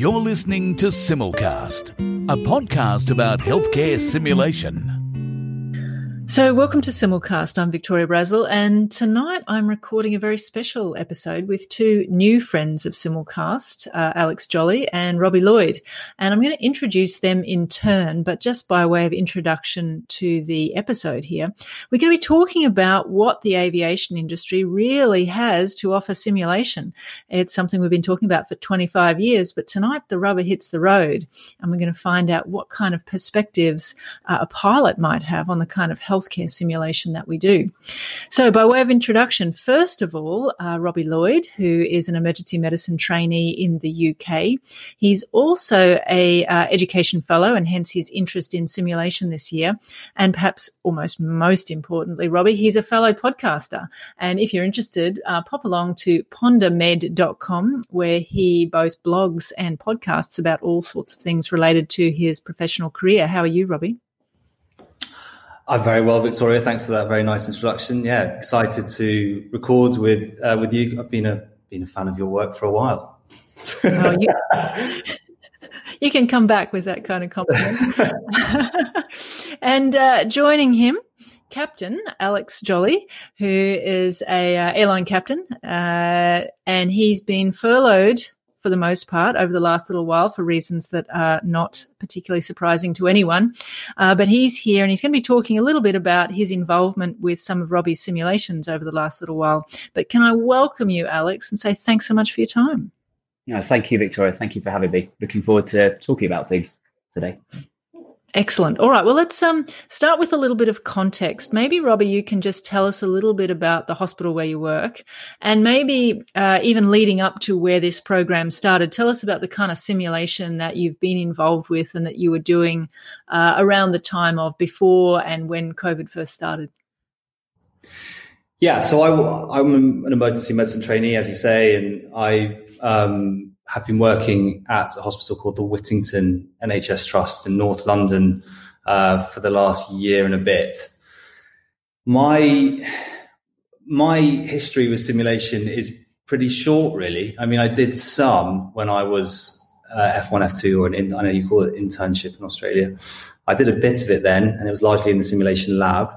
You're listening to Simulcast, a podcast about healthcare simulation. So, welcome to Simulcast. I'm Victoria Brazil, and tonight I'm recording a very special episode with two new friends of Simulcast, uh, Alex Jolly and Robbie Lloyd. And I'm going to introduce them in turn, but just by way of introduction to the episode here, we're going to be talking about what the aviation industry really has to offer simulation. It's something we've been talking about for 25 years, but tonight the rubber hits the road, and we're going to find out what kind of perspectives uh, a pilot might have on the kind of health healthcare simulation that we do. So, by way of introduction, first of all, uh, Robbie Lloyd, who is an emergency medicine trainee in the UK. He's also a uh, education fellow, and hence his interest in simulation this year. And perhaps almost most importantly, Robbie, he's a fellow podcaster. And if you're interested, uh, pop along to pondermed.com, where he both blogs and podcasts about all sorts of things related to his professional career. How are you, Robbie? I'm very well, Victoria. Thanks for that very nice introduction. Yeah, excited to record with uh, with you. I've been a been a fan of your work for a while. You, you, can come back with that kind of compliment. and uh, joining him, Captain Alex Jolly, who is a uh, airline captain, uh, and he's been furloughed for the most part over the last little while for reasons that are not particularly surprising to anyone. Uh, but he's here and he's going to be talking a little bit about his involvement with some of Robbie's simulations over the last little while. But can I welcome you, Alex, and say thanks so much for your time? No, thank you, Victoria. Thank you for having me. Looking forward to talking about things today. Excellent. All right. Well, let's um, start with a little bit of context. Maybe, Robbie, you can just tell us a little bit about the hospital where you work and maybe uh, even leading up to where this program started. Tell us about the kind of simulation that you've been involved with and that you were doing uh, around the time of before and when COVID first started. Yeah. So I, am an emergency medicine trainee, as you say, and I um, have been working at a hospital called the Whittington NHS Trust in North London uh, for the last year and a bit. My my history with simulation is pretty short, really. I mean, I did some when I was uh, F1, F2, or an in, I know you call it internship in Australia. I did a bit of it then, and it was largely in the simulation lab.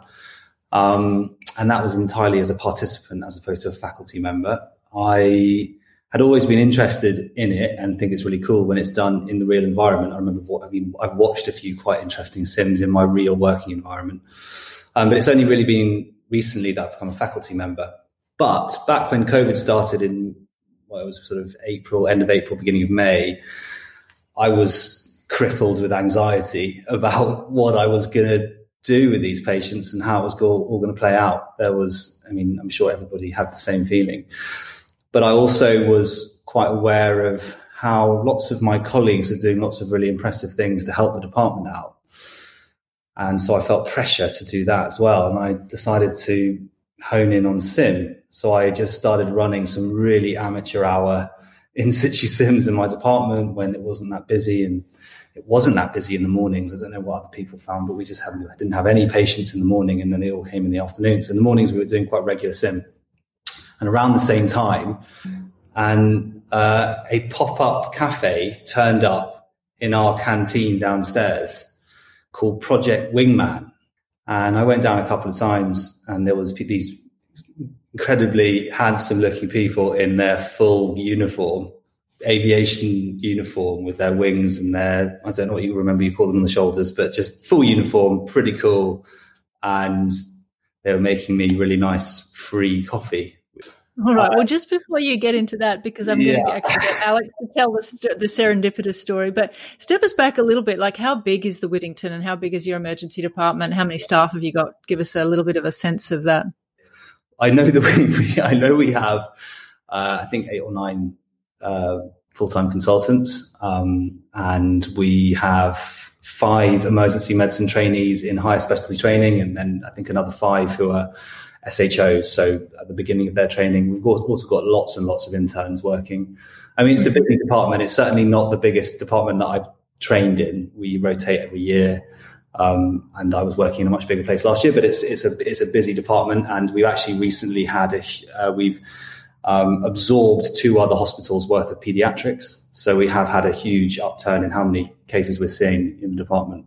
Um, and that was entirely as a participant as opposed to a faculty member. I had always been interested in it and think it's really cool when it's done in the real environment. I remember what I mean. I've watched a few quite interesting sims in my real working environment, um, but it's only really been recently that I've become a faculty member. But back when COVID started in well, it was sort of April, end of April, beginning of May, I was crippled with anxiety about what I was going to do with these patients and how it was all, all going to play out. There was, I mean, I'm sure everybody had the same feeling. But I also was quite aware of how lots of my colleagues are doing lots of really impressive things to help the department out. And so I felt pressure to do that as well. And I decided to hone in on sim. So I just started running some really amateur hour in situ sims in my department when it wasn't that busy and it wasn't that busy in the mornings. I don't know what other people found, but we just haven't, didn't have any patients in the morning and then they all came in the afternoon. So in the mornings we were doing quite regular sim and around the same time, and uh, a pop up cafe turned up in our canteen downstairs called Project Wingman. And I went down a couple of times, and there was these incredibly handsome looking people in their full uniform, aviation uniform with their wings and their, I don't know what you remember you call them on the shoulders, but just full uniform, pretty cool. And they were making me really nice free coffee all right. Well, just before you get into that, because I'm yeah. going to actually get Alex to tell the, the serendipitous story, but step us back a little bit. Like, how big is the Whittington and how big is your emergency department? How many staff have you got? Give us a little bit of a sense of that. I know that we, I know we have, uh, I think eight or nine uh, full-time consultants, um, and we have five emergency medicine trainees in higher specialty training, and then I think another five who are SHOs. So at the beginning of their training, we've also got lots and lots of interns working. I mean, it's a busy department. It's certainly not the biggest department that I've trained in. We rotate every year. Um, and I was working in a much bigger place last year, but it's, it's a, it's a busy department. And we've actually recently had a, uh, we've, um, absorbed two other hospitals worth of pediatrics. So we have had a huge upturn in how many cases we're seeing in the department.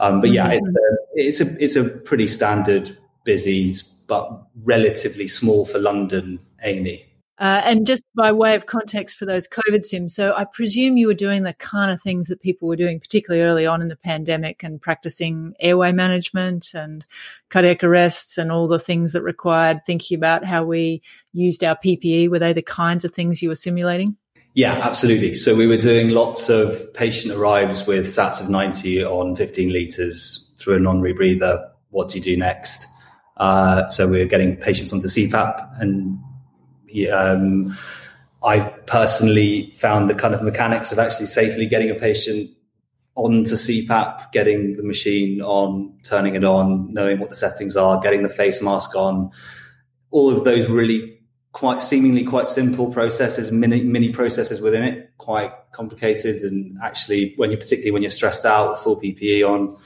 Um, but yeah, it's a, it's a, it's a pretty standard, busy, but relatively small for London A&E. Uh, and just by way of context for those COVID sims, so I presume you were doing the kind of things that people were doing, particularly early on in the pandemic, and practicing airway management and cardiac arrests and all the things that required thinking about how we used our PPE. Were they the kinds of things you were simulating? Yeah, absolutely. So we were doing lots of patient arrives with SATs of 90 on 15 litres through a non-rebreather. What do you do next? Uh, so we were getting patients onto CPAP and um, I personally found the kind of mechanics of actually safely getting a patient onto CPAP, getting the machine on, turning it on, knowing what the settings are, getting the face mask on, all of those really quite seemingly quite simple processes, mini mini processes within it, quite complicated, and actually when you particularly when you're stressed out, full PPE on,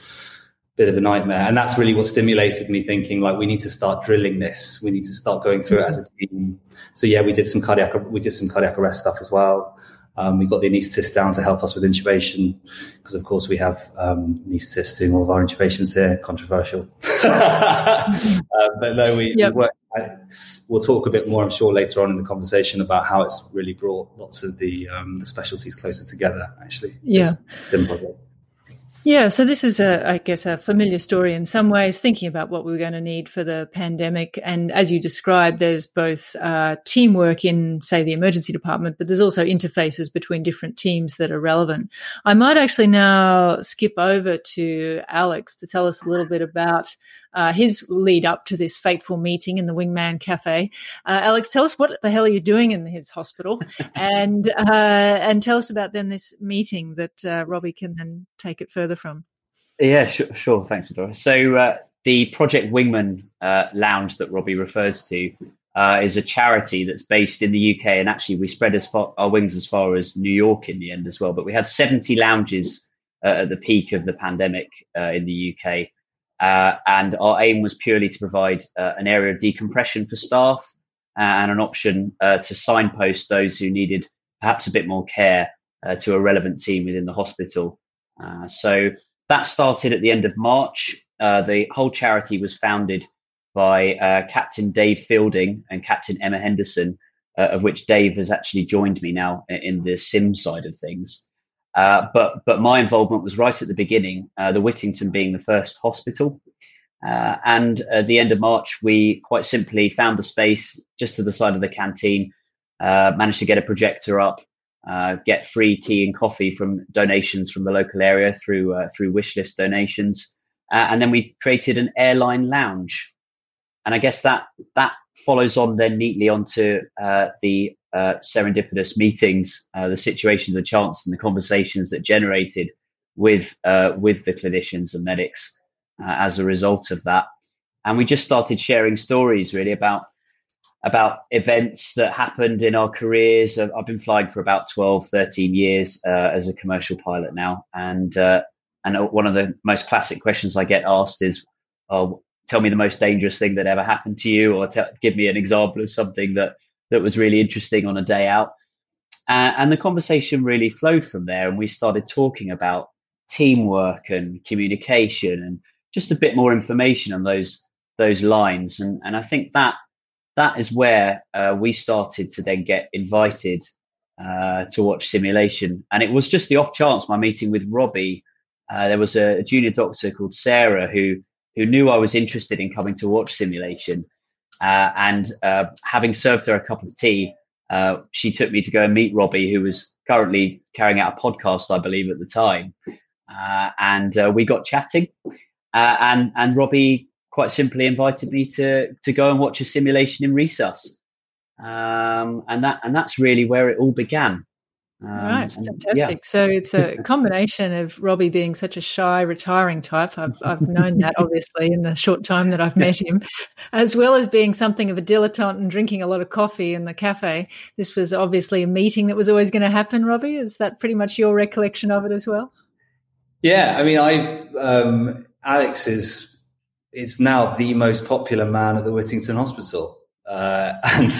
bit of a nightmare. And that's really what stimulated me thinking like we need to start drilling this. We need to start going through it as a team. So yeah, we did some cardiac we did some cardiac arrest stuff as well. Um, we got the anaesthetist down to help us with intubation because, of course, we have um, anaesthetists doing all of our intubations here. Controversial, uh, but no, we, yep. we work, I, we'll talk a bit more, I'm sure, later on in the conversation about how it's really brought lots of the um, the specialties closer together. Actually, yeah. Yeah, so this is a, I guess, a familiar story in some ways, thinking about what we were going to need for the pandemic. And as you described, there's both uh, teamwork in, say, the emergency department, but there's also interfaces between different teams that are relevant. I might actually now skip over to Alex to tell us a little bit about uh, his lead up to this fateful meeting in the Wingman Cafe. Uh, Alex, tell us what the hell are you doing in his hospital, and uh, and tell us about then this meeting that uh, Robbie can then take it further from. Yeah, sure. sure. Thanks, Fedora. So uh, the Project Wingman uh, Lounge that Robbie refers to uh, is a charity that's based in the UK, and actually we spread as far, our wings as far as New York in the end as well. But we had 70 lounges uh, at the peak of the pandemic uh, in the UK, uh, and our aim was purely to provide uh, an area of decompression for staff uh, and an option uh, to signpost those who needed perhaps a bit more care uh, to a relevant team within the hospital. so that started at the end of March. the whole charity was founded by Captain Dave Fielding and Captain Emma Henderson, of which Dave has actually joined me now in the sim side of things. Uh, but but my involvement was right at the beginning, uh, the Whittington being the first hospital. Uh, and at the end of March, we quite simply found a space just to the side of the canteen, uh, managed to get a projector up, uh, get free tea and coffee from donations from the local area through through wishlist donations, and then we created an airline lounge. And I guess that that follows on then neatly onto the uh, serendipitous meetings, uh, the situations of chance, and the conversations that generated with uh, with the clinicians and medics uh, as a result of that. And we just started sharing stories really about about events that happened in our careers. I've been flying for about 12, 13 years uh, as a commercial pilot now, and uh, and one of the most classic questions I get asked is, "Oh, tell me the most dangerous thing that ever happened to you, or give me an example of something that." That was really interesting on a day out. Uh, and the conversation really flowed from there. And we started talking about teamwork and communication and just a bit more information on those those lines. And, and I think that that is where uh, we started to then get invited uh, to watch simulation. And it was just the off chance, my meeting with Robbie. Uh, there was a, a junior doctor called Sarah who who knew I was interested in coming to watch simulation. Uh, and uh, having served her a cup of tea, uh, she took me to go and meet Robbie, who was currently carrying out a podcast, I believe, at the time. Uh, and uh, we got chatting, uh, and and Robbie quite simply invited me to to go and watch a simulation in resus, um, and that and that's really where it all began. Um, right, fantastic. Yeah. So it's a combination of Robbie being such a shy, retiring type. I've, I've known that obviously in the short time that I've met him, as well as being something of a dilettante and drinking a lot of coffee in the cafe. This was obviously a meeting that was always going to happen, Robbie. Is that pretty much your recollection of it as well? Yeah, I mean, I um, Alex is is now the most popular man at the Whittington Hospital. Uh, and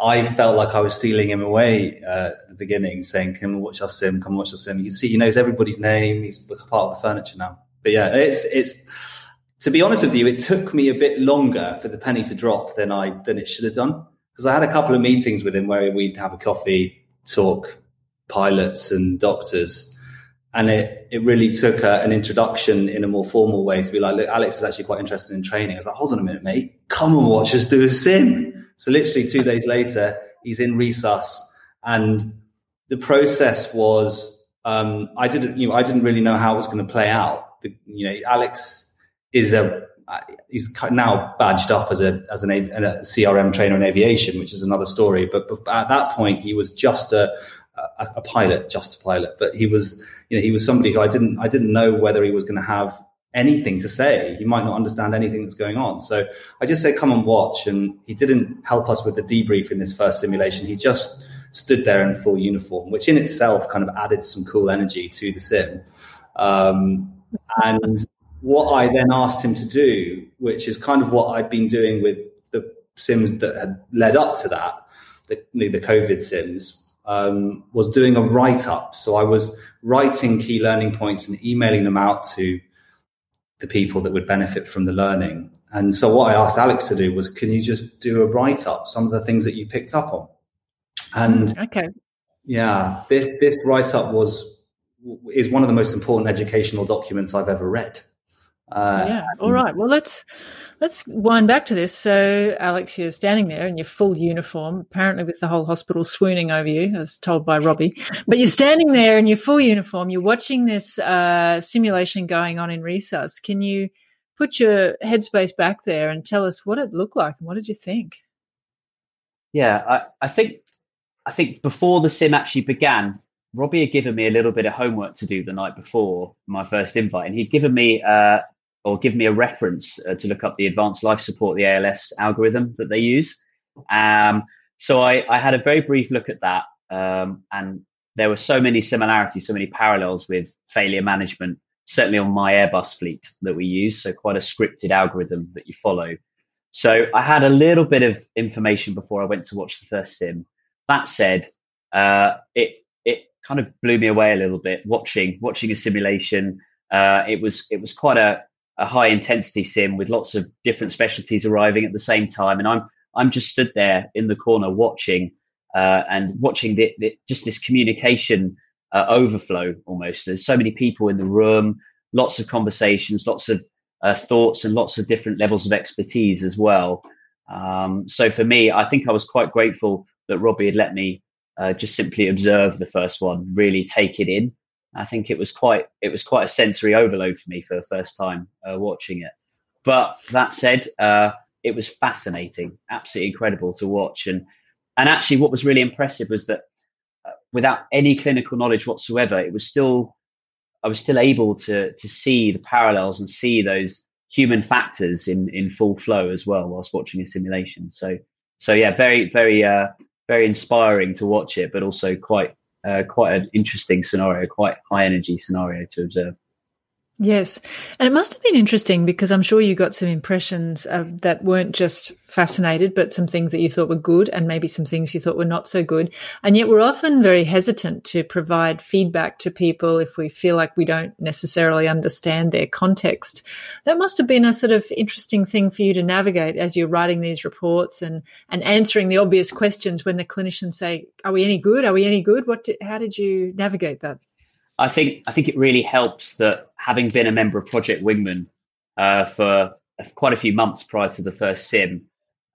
I felt like I was stealing him away uh, at the beginning, saying, "Come watch our sim, come watch our sim." You see he knows everybody's name. He's part of the furniture now. But yeah, it's it's. To be honest with you, it took me a bit longer for the penny to drop than I than it should have done because I had a couple of meetings with him where we'd have a coffee, talk pilots and doctors, and it, it really took a, an introduction in a more formal way to be like, look, Alex is actually quite interested in training. I was like, hold on a minute, mate. Come and watch us do a sim. So literally two days later, he's in resus and the process was, um, I didn't, you know, I didn't really know how it was going to play out. The, you know, Alex is a, he's now badged up as a, as an, a CRM trainer in aviation, which is another story. But, but at that point, he was just a, a, a, pilot, just a pilot, but he was, you know, he was somebody who I didn't, I didn't know whether he was going to have anything to say. He might not understand anything that's going on. So I just said, come and watch. And he didn't help us with the debrief in this first simulation. He just stood there in full uniform, which in itself kind of added some cool energy to the sim. Um, and what I then asked him to do, which is kind of what I'd been doing with the sims that had led up to that, the, the COVID sims, um, was doing a write up. So I was writing key learning points and emailing them out to the people that would benefit from the learning. And so what I asked Alex to do was, can you just do a write up, some of the things that you picked up on? And okay, yeah, this this write up was is one of the most important educational documents I've ever read. Uh, yeah. All right. Well, let's let's wind back to this. So, Alex, you're standing there in your full uniform, apparently with the whole hospital swooning over you, as told by Robbie. But you're standing there in your full uniform. You're watching this uh, simulation going on in resus. Can you put your headspace back there and tell us what it looked like and what did you think? Yeah, I, I think I think before the sim actually began, Robbie had given me a little bit of homework to do the night before my first invite, and he'd given me uh, or give me a reference uh, to look up the advanced life support, the ALS algorithm that they use. Um, so I, I, had a very brief look at that, um, and there were so many similarities, so many parallels with failure management, certainly on my Airbus fleet that we use. So quite a scripted algorithm that you follow. So I had a little bit of information before I went to watch the first sim. That said, uh, it it kind of blew me away a little bit watching watching a simulation. Uh, it was it was quite a a high intensity sim with lots of different specialties arriving at the same time. And I'm I'm just stood there in the corner watching uh, and watching the, the, just this communication uh, overflow almost. There's so many people in the room, lots of conversations, lots of uh, thoughts, and lots of different levels of expertise as well. Um, so for me, I think I was quite grateful that Robbie had let me uh, just simply observe the first one, really take it in. I think it was quite it was quite a sensory overload for me for the first time uh, watching it. But that said, uh, it was fascinating, absolutely incredible to watch. And and actually, what was really impressive was that uh, without any clinical knowledge whatsoever, it was still I was still able to to see the parallels and see those human factors in in full flow as well whilst watching a simulation. So so yeah, very very uh, very inspiring to watch it, but also quite uh, quite an interesting scenario, quite high energy scenario to observe. Yes. And it must have been interesting because I'm sure you got some impressions uh, that weren't just fascinated, but some things that you thought were good and maybe some things you thought were not so good. And yet we're often very hesitant to provide feedback to people if we feel like we don't necessarily understand their context. That must have been a sort of interesting thing for you to navigate as you're writing these reports and, and answering the obvious questions when the clinicians say, are we any good? Are we any good? What, did, how did you navigate that? I think I think it really helps that having been a member of Project Wingman uh, for quite a few months prior to the first sim,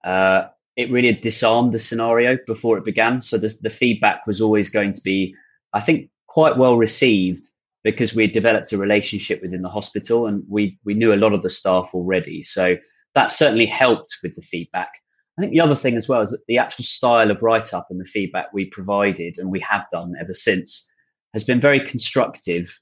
uh, it really disarmed the scenario before it began. So the, the feedback was always going to be, I think, quite well received because we had developed a relationship within the hospital and we we knew a lot of the staff already. So that certainly helped with the feedback. I think the other thing as well is that the actual style of write up and the feedback we provided and we have done ever since has been very constructive.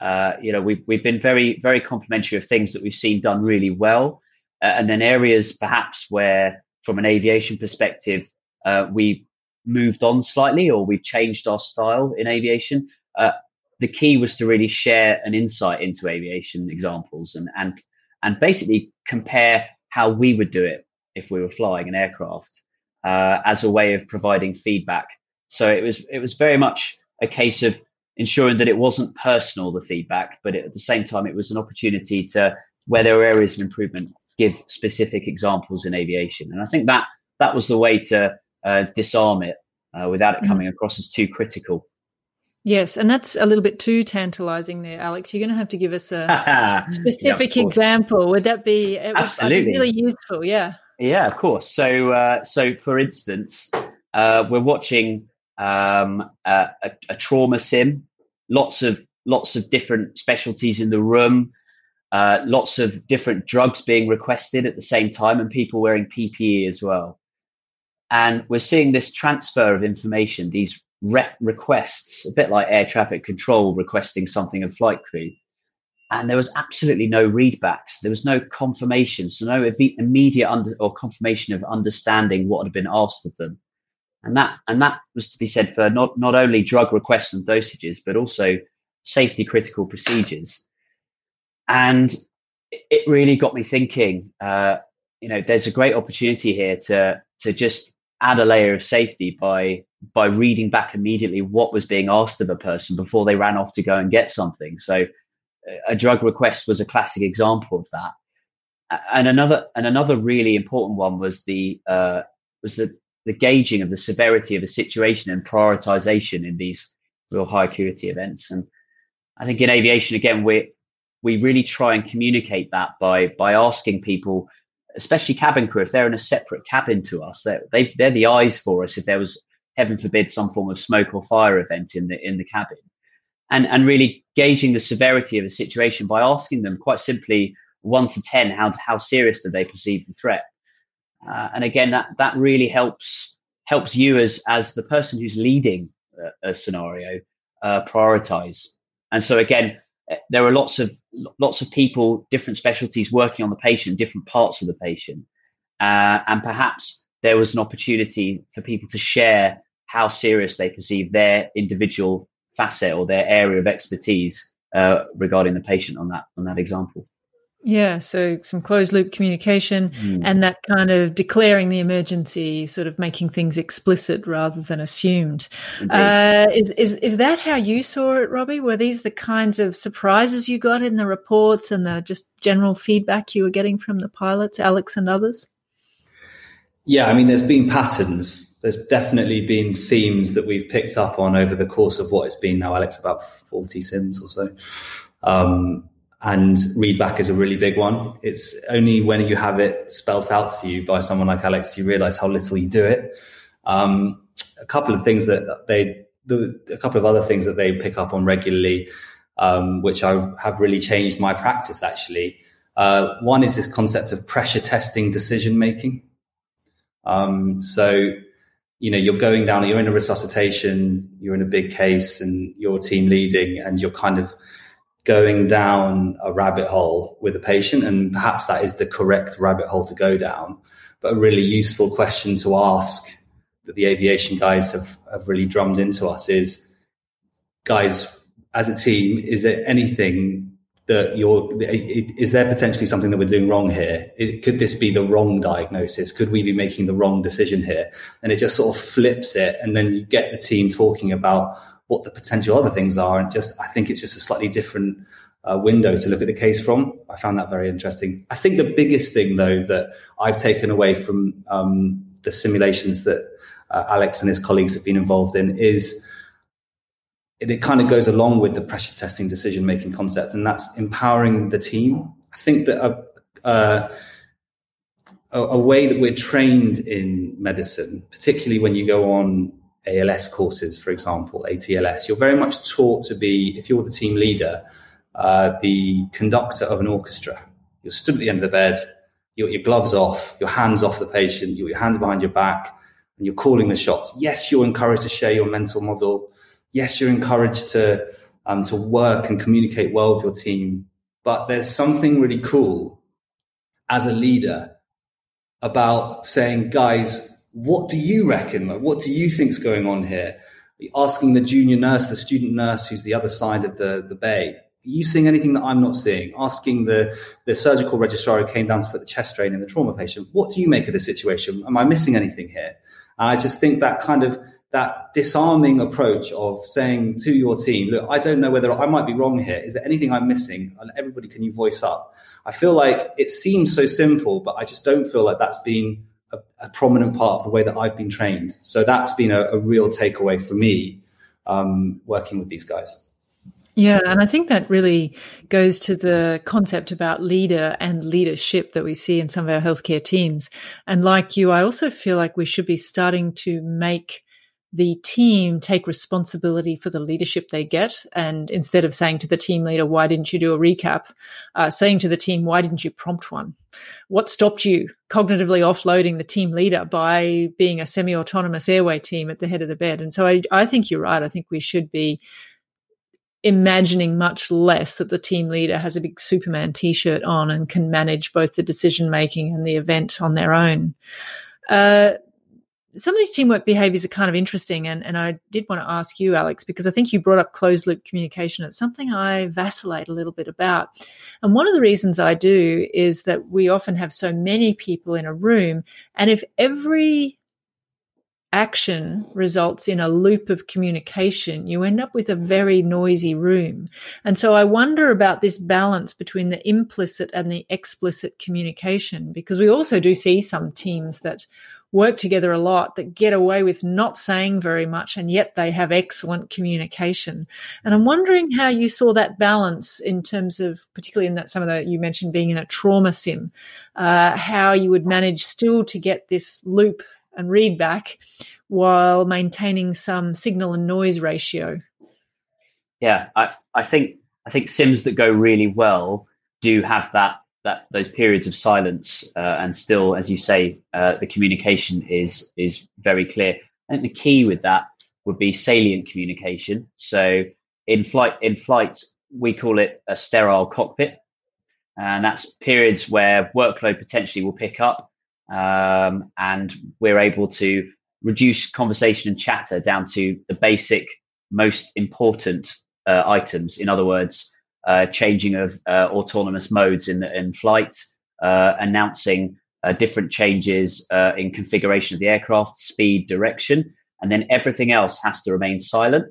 Uh, you know, we've we've been very very complimentary of things that we've seen done really well, uh, and then areas perhaps where, from an aviation perspective, uh, we moved on slightly or we've changed our style in aviation. Uh, the key was to really share an insight into aviation examples and and and basically compare how we would do it if we were flying an aircraft uh, as a way of providing feedback. So it was it was very much a case of ensuring that it wasn't personal the feedback, but at the same time it was an opportunity to where there were areas of improvement give specific examples in aviation. And I think that that was the way to uh, disarm it uh, without it mm-hmm. coming across as too critical. Yes, and that's a little bit too tantalizing there, Alex. You're going to have to give us a specific yeah, example. Would that be absolutely be really useful? Yeah. Yeah, of course. So, uh, so for instance, uh, we're watching um, a, a, trauma sim. Lots of lots of different specialties in the room. Uh, lots of different drugs being requested at the same time, and people wearing PPE as well. And we're seeing this transfer of information, these re- requests, a bit like air traffic control requesting something of flight crew. And there was absolutely no readbacks. There was no confirmation, so no immediate under, or confirmation of understanding what had been asked of them. And that and that was to be said for not not only drug requests and dosages, but also safety critical procedures. And it really got me thinking. Uh, you know, there's a great opportunity here to to just add a layer of safety by by reading back immediately what was being asked of a person before they ran off to go and get something. So a drug request was a classic example of that. And another and another really important one was the uh, was the, the gauging of the severity of a situation and prioritization in these real high acuity events. And I think in aviation again we we really try and communicate that by by asking people especially cabin crew, if they're in a separate cabin to us, they're, they, they're the eyes for us. If there was, heaven forbid, some form of smoke or fire event in the in the cabin, and and really gauging the severity of a situation by asking them quite simply one to ten how how serious do they perceive the threat, uh, and again that that really helps helps you as as the person who's leading a, a scenario uh, prioritize. And so again, there are lots of lots of people, different specialties working on the patient, different parts of the patient, uh, and perhaps there was an opportunity for people to share how serious they perceive their individual facet or their area of expertise uh, regarding the patient on that on that example. Yeah, so some closed loop communication mm. and that kind of declaring the emergency, sort of making things explicit rather than assumed. Uh, is, is is that how you saw it, Robbie? Were these the kinds of surprises you got in the reports and the just general feedback you were getting from the pilots, Alex and others? Yeah, I mean, there's been patterns. There's definitely been themes that we've picked up on over the course of what it's been now, Alex, about 40 sims or so. Um, and readback is a really big one. It's only when you have it spelt out to you by someone like Alex you realize how little you do it. Um, a couple of things that they, the, a couple of other things that they pick up on regularly, um, which I have really changed my practice actually. Uh, one is this concept of pressure testing decision making. Um, so, you know, you're going down, you're in a resuscitation, you're in a big case and you're team leading and you're kind of, going down a rabbit hole with a patient, and perhaps that is the correct rabbit hole to go down. But a really useful question to ask that the aviation guys have, have really drummed into us is, guys, as a team, is there anything that you're, is there potentially something that we're doing wrong here? could this be the wrong diagnosis? Could we be making the wrong decision here? And it just sort of flips it. And then you get the team talking about what the potential other things are. And just, I think it's just a slightly different uh, window to look at the case from. I found that very interesting. I think the biggest thing, though, that I've taken away from um, the simulations that uh, Alex and his colleagues have been involved in is it, it kind of goes along with the pressure testing decision making concept, and that's empowering the team. I think that a, a, a way that we're trained in medicine, particularly when you go on ALS courses, for example, ATLS, you're very much taught to be, if you're the team leader, uh, the conductor of an orchestra. You're stood at the end of the bed, you your gloves off, your hands off the patient, your hands behind your back, and you're calling the shots. Yes, you're encouraged to share your mental model. Yes, you're encouraged to um, to work and communicate well with your team. But there's something really cool as a leader about saying, guys, what do you reckon? Like, what do you think's going on here? Asking the junior nurse, the student nurse who's the other side of the, the bay, are you seeing anything that I'm not seeing? Asking the, the surgical registrar who came down to put the chest drain in the trauma patient, what do you make of the situation? Am I missing anything here? And I just think that kind of that disarming approach of saying to your team, look, I don't know whether I might be wrong here. Is there anything I'm missing? And everybody, can you voice up? I feel like it seems so simple, but I just don't feel like that's been a, a prominent part of the way that I've been trained. So that's been a, a real takeaway for me um, working with these guys. Yeah, and I think that really goes to the concept about leader and leadership that we see in some of our healthcare teams. And like you, I also feel like we should be starting to make the team take responsibility for the leadership they get. And instead of saying to the team leader, why didn't you do a recap? Uh, saying to the team, why didn't you prompt one? What stopped you cognitively offloading the team leader by being a semi autonomous airway team at the head of the bed? And so I, I think you're right. I think we should be imagining much less that the team leader has a big Superman t shirt on and can manage both the decision making and the event on their own. Uh, some of these teamwork behaviors are kind of interesting. And, and I did want to ask you, Alex, because I think you brought up closed loop communication. It's something I vacillate a little bit about. And one of the reasons I do is that we often have so many people in a room. And if every action results in a loop of communication, you end up with a very noisy room. And so I wonder about this balance between the implicit and the explicit communication, because we also do see some teams that work together a lot that get away with not saying very much and yet they have excellent communication. And I'm wondering how you saw that balance in terms of, particularly in that some of the, you mentioned being in a trauma sim, uh, how you would manage still to get this loop and read back while maintaining some signal and noise ratio. Yeah, I, I think I think sims that go really well do have that that those periods of silence uh, and still, as you say, uh, the communication is is very clear. I think the key with that would be salient communication. So in flight in flights we call it a sterile cockpit, and that's periods where workload potentially will pick up, um, and we're able to reduce conversation and chatter down to the basic, most important uh, items. In other words, uh, changing of uh, autonomous modes in, in flight, uh, announcing uh, different changes in configuration of the aircraft, speed, direction, and then everything else has to remain silent.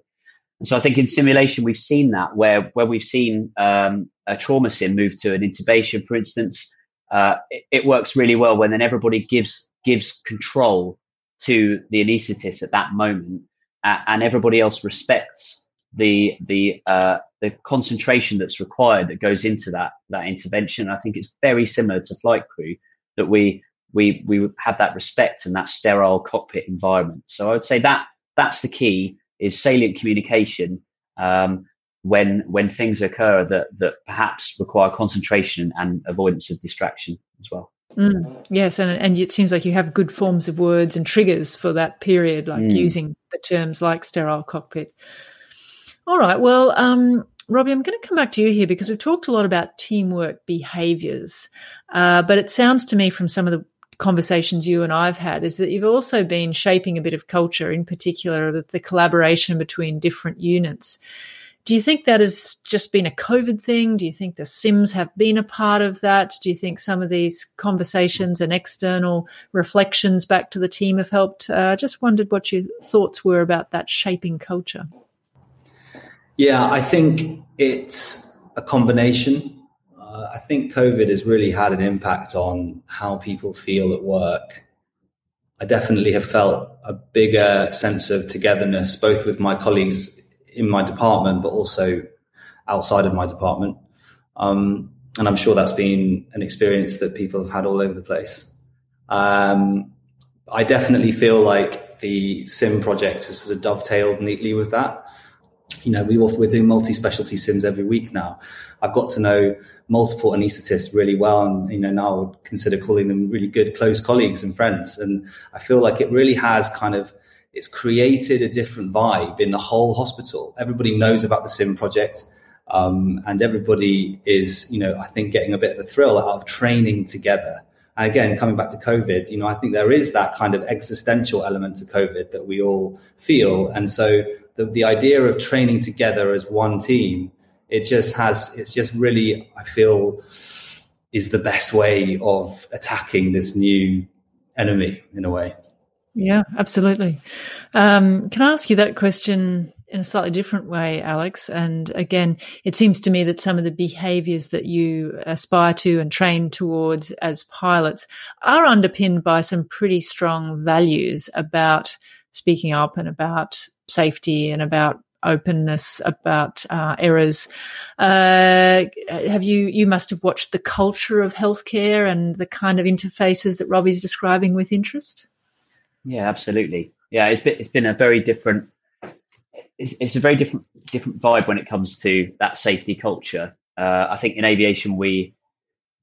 And so I think in simulation we've seen that where where we've seen um, a trauma sim move to an intubation, for instance, it, it works really well when then everybody gives gives control to the anaesthetist at that moment, and everybody else respects the the uh, the concentration that's required that goes into that that intervention. I think it's very similar to flight crew that we we we have that respect and that sterile cockpit environment. So I would say that that's the key is salient communication um, when when things occur that that perhaps require concentration and avoidance of distraction as well. Mm, yes, and and it seems like you have good forms of words and triggers for that period, like mm. using the terms like sterile cockpit. All right, well, um, Robbie, I'm going to come back to you here because we've talked a lot about teamwork behaviors, uh, but it sounds to me from some of the conversations you and I've had is that you've also been shaping a bit of culture, in particular the, the collaboration between different units. Do you think that has just been a COVID thing? Do you think the Sims have been a part of that? Do you think some of these conversations and external reflections back to the team have helped? Uh, just wondered what your thoughts were about that shaping culture. Yeah, I think it's a combination. Uh, I think COVID has really had an impact on how people feel at work. I definitely have felt a bigger sense of togetherness, both with my colleagues in my department, but also outside of my department. Um, and I'm sure that's been an experience that people have had all over the place. Um, I definitely feel like the sim project has sort of dovetailed neatly with that. You know, we, we're doing multi-specialty sims every week now. I've got to know multiple anaesthetists really well, and you know now I would consider calling them really good, close colleagues and friends. And I feel like it really has kind of it's created a different vibe in the whole hospital. Everybody knows about the Sim project. Um, and everybody is, you know, I think getting a bit of a thrill out of training together. And again, coming back to COVID, you know, I think there is that kind of existential element to COVID that we all feel. And so the, the idea of training together as one team It just has, it's just really, I feel, is the best way of attacking this new enemy in a way. Yeah, absolutely. Um, can I ask you that question in a slightly different way, Alex? And again, it seems to me that some of the behaviors that you aspire to and train towards as pilots are underpinned by some pretty strong values about speaking up and about safety and about openness about uh, errors. Uh, have you you must have watched the culture of healthcare and the kind of interfaces that Robbie's describing with interest? Yeah, absolutely. Yeah, it's been it's been a very different. It's, it's a very different different vibe when it comes to that safety culture. Uh, I think in aviation we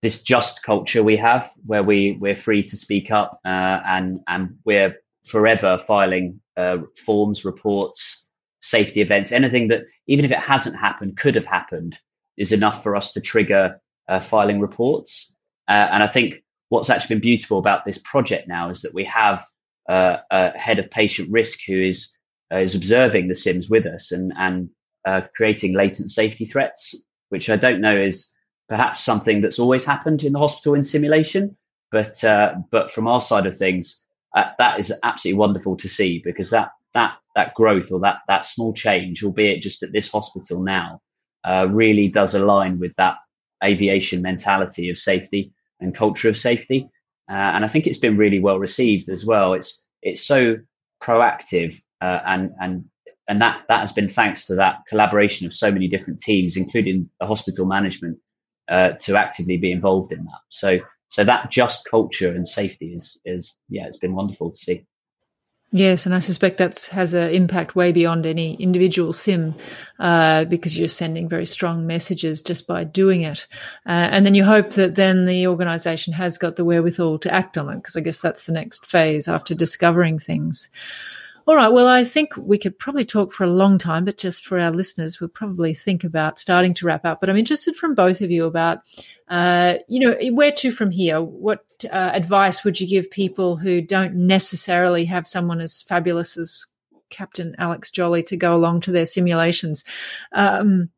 this just culture we have where we we're free to speak up uh, and and we're forever filing uh, forms, reports, safety events, anything that even if it hasn't happened could have happened is enough for us to trigger uh, filing reports. Uh, and I think what's actually been beautiful about this project now is that we have uh, a head of patient risk who is uh, is observing the sims with us and and uh, creating latent safety threats, which I don't know is perhaps something that's always happened in the hospital in simulation, but uh, but from our side of things, that is absolutely wonderful to see because that that that growth or that that small change, albeit just at this hospital now, uh, really does align with that aviation mentality of safety and culture of safety. Uh, and I think it's been really well received as well. It's it's so proactive uh, and and and that that has been thanks to that collaboration of so many different teams, including the hospital management, uh, to actively be involved in that. So so that just culture and safety is is yeah, it's been wonderful to see. Yes, and I suspect that has an impact way beyond any individual sim uh, because you're sending very strong messages just by doing it. Uh, and then you hope that then the organization has got the wherewithal to act on it because I guess that's the next phase after discovering things. All right. Well, I think we could probably talk for a long time, but just for our listeners, we'll probably think about starting to wrap up. But I'm interested from both of you about, uh, you know, where to from here? What uh, advice would you give people who don't necessarily have someone as fabulous as Captain Alex Jolly to go along to their simulations? Um,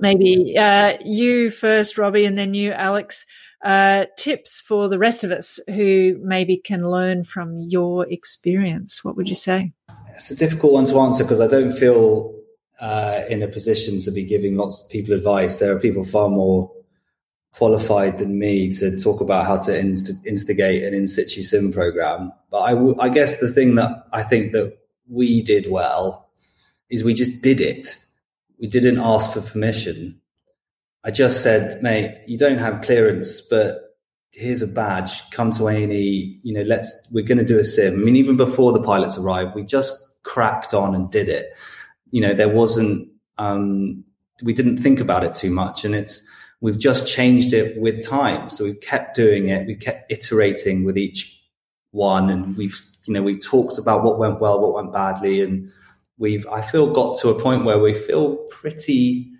maybe uh, you first, Robbie, and then you, Alex. Uh, tips for the rest of us who maybe can learn from your experience. What would you say? It's a difficult one to answer because I don't feel uh, in a position to be giving lots of people advice. There are people far more qualified than me to talk about how to inst- instigate an in situ sim program. But I, w- I guess the thing that I think that we did well is we just did it. We didn't ask for permission. I just said, mate, you don't have clearance, but here's a badge, come to A&E, you know, let's, we're going to do a sim. I mean, even before the pilots arrived, we just cracked on and did it. You know, there wasn't, um, we didn't think about it too much and it's, we've just changed it with time. So we've kept doing it. We kept iterating with each one and we've, you know, we've talked about what went well, what went badly. And we've, I feel got to a point where we feel pretty,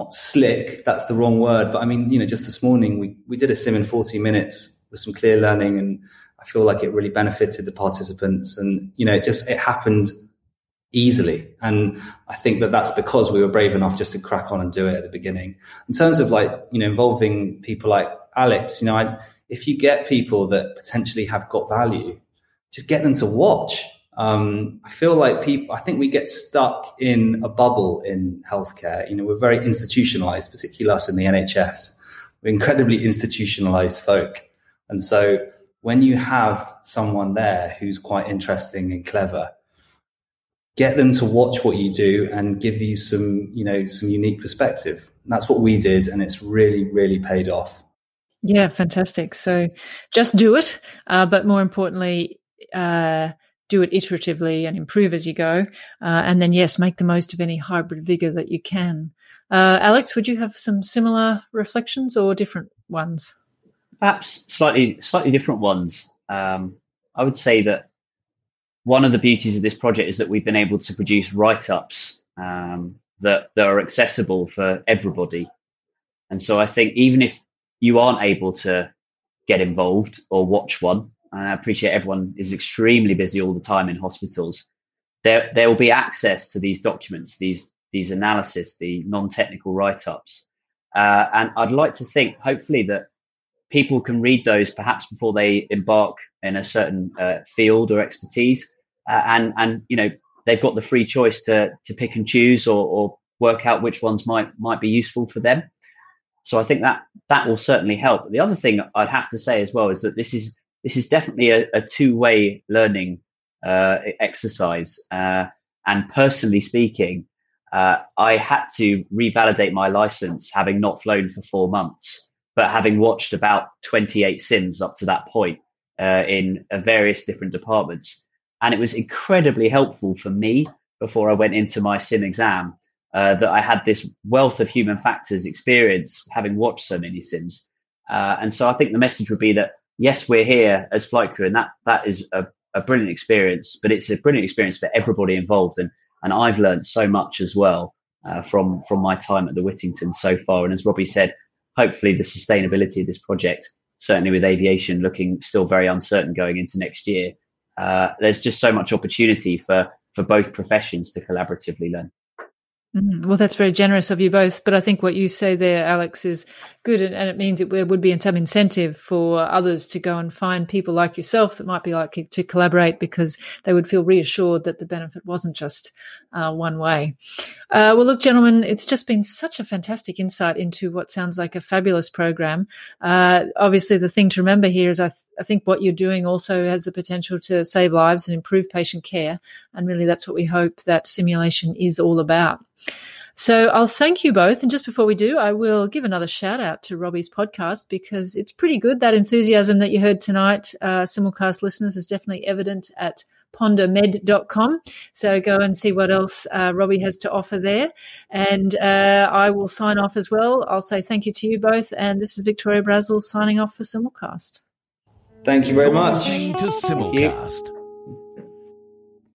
not slick, that's the wrong word, but I mean, you know, just this morning we, we did a sim in 40 minutes with some clear learning and I feel like it really benefited the participants and, you know, it just, it happened easily. And I think that that's because we were brave enough just to crack on and do it at the beginning. In terms of like, you know, involving people like Alex, you know, I, if you get people that potentially have got value, just get them to watch um, I feel like people, I think we get stuck in a bubble in healthcare. You know, we're very institutionalized, particularly us in the NHS. We're incredibly institutionalized folk. And so when you have someone there who's quite interesting and clever, get them to watch what you do and give you some, you know, some unique perspective. And that's what we did. And it's really, really paid off. Yeah, fantastic. So just do it. Uh, but more importantly, uh, do it iteratively and improve as you go. Uh, and then, yes, make the most of any hybrid vigor that you can. Uh, Alex, would you have some similar reflections or different ones? Perhaps slightly, slightly different ones. Um, I would say that one of the beauties of this project is that we've been able to produce write-ups um, that that are accessible for everybody. And so I think even if you aren't able to get involved or watch one, and I appreciate everyone is extremely busy all the time in hospitals. There, there will be access to these documents, these these analysis, the non-technical write-ups. Uh, and I'd like to think, hopefully, that people can read those perhaps before they embark in a certain uh, field or expertise, uh, and and you know they've got the free choice to to pick and choose or, or work out which ones might might be useful for them. So I think that that will certainly help. The other thing I'd have to say as well is that this is this is definitely a, a two way learning uh, exercise. Uh, and personally speaking, uh, I had to revalidate my license having not flown for four months, but having watched about 28 sims up to that point uh, in uh, various different departments. And it was incredibly helpful for me before I went into my sim exam uh, that I had this wealth of human factors experience having watched so many sims. Uh, and so I think the message would be that yes, we're here as flight crew, and that that is a, a brilliant experience, but it's a brilliant experience for everybody involved. And and I've learned so much as well uh, from from my time at the Whittington so far. And as Robbie said, hopefully the sustainability of this project, certainly with aviation looking still very uncertain going into next year, uh, there's just so much opportunity for for both professions to collaboratively learn. Mm, well, that's very generous of you both. But I think what you say there, Alex, is good. And, and it means it, would be some incentive for others to go and find people like yourself that might be likely to collaborate because they would feel reassured that the benefit wasn't just uh, one way. Uh, well, look, gentlemen, it's just been such a fantastic insight into what sounds like a fabulous program. Uh, obviously, the thing to remember here is I, th- I think what you're doing also has the potential to save lives and improve patient care. And really, that's what we hope that simulation is all about. So I'll thank you both. And just before we do, I will give another shout out to Robbie's podcast because it's pretty good. That enthusiasm that you heard tonight, uh, simulcast listeners, is definitely evident at pondermed.com. So go and see what else uh, Robbie has to offer there. And uh, I will sign off as well. I'll say thank you to you both. And this is Victoria Brazil signing off for Simulcast. Thank you very much. Listening to Simulcast.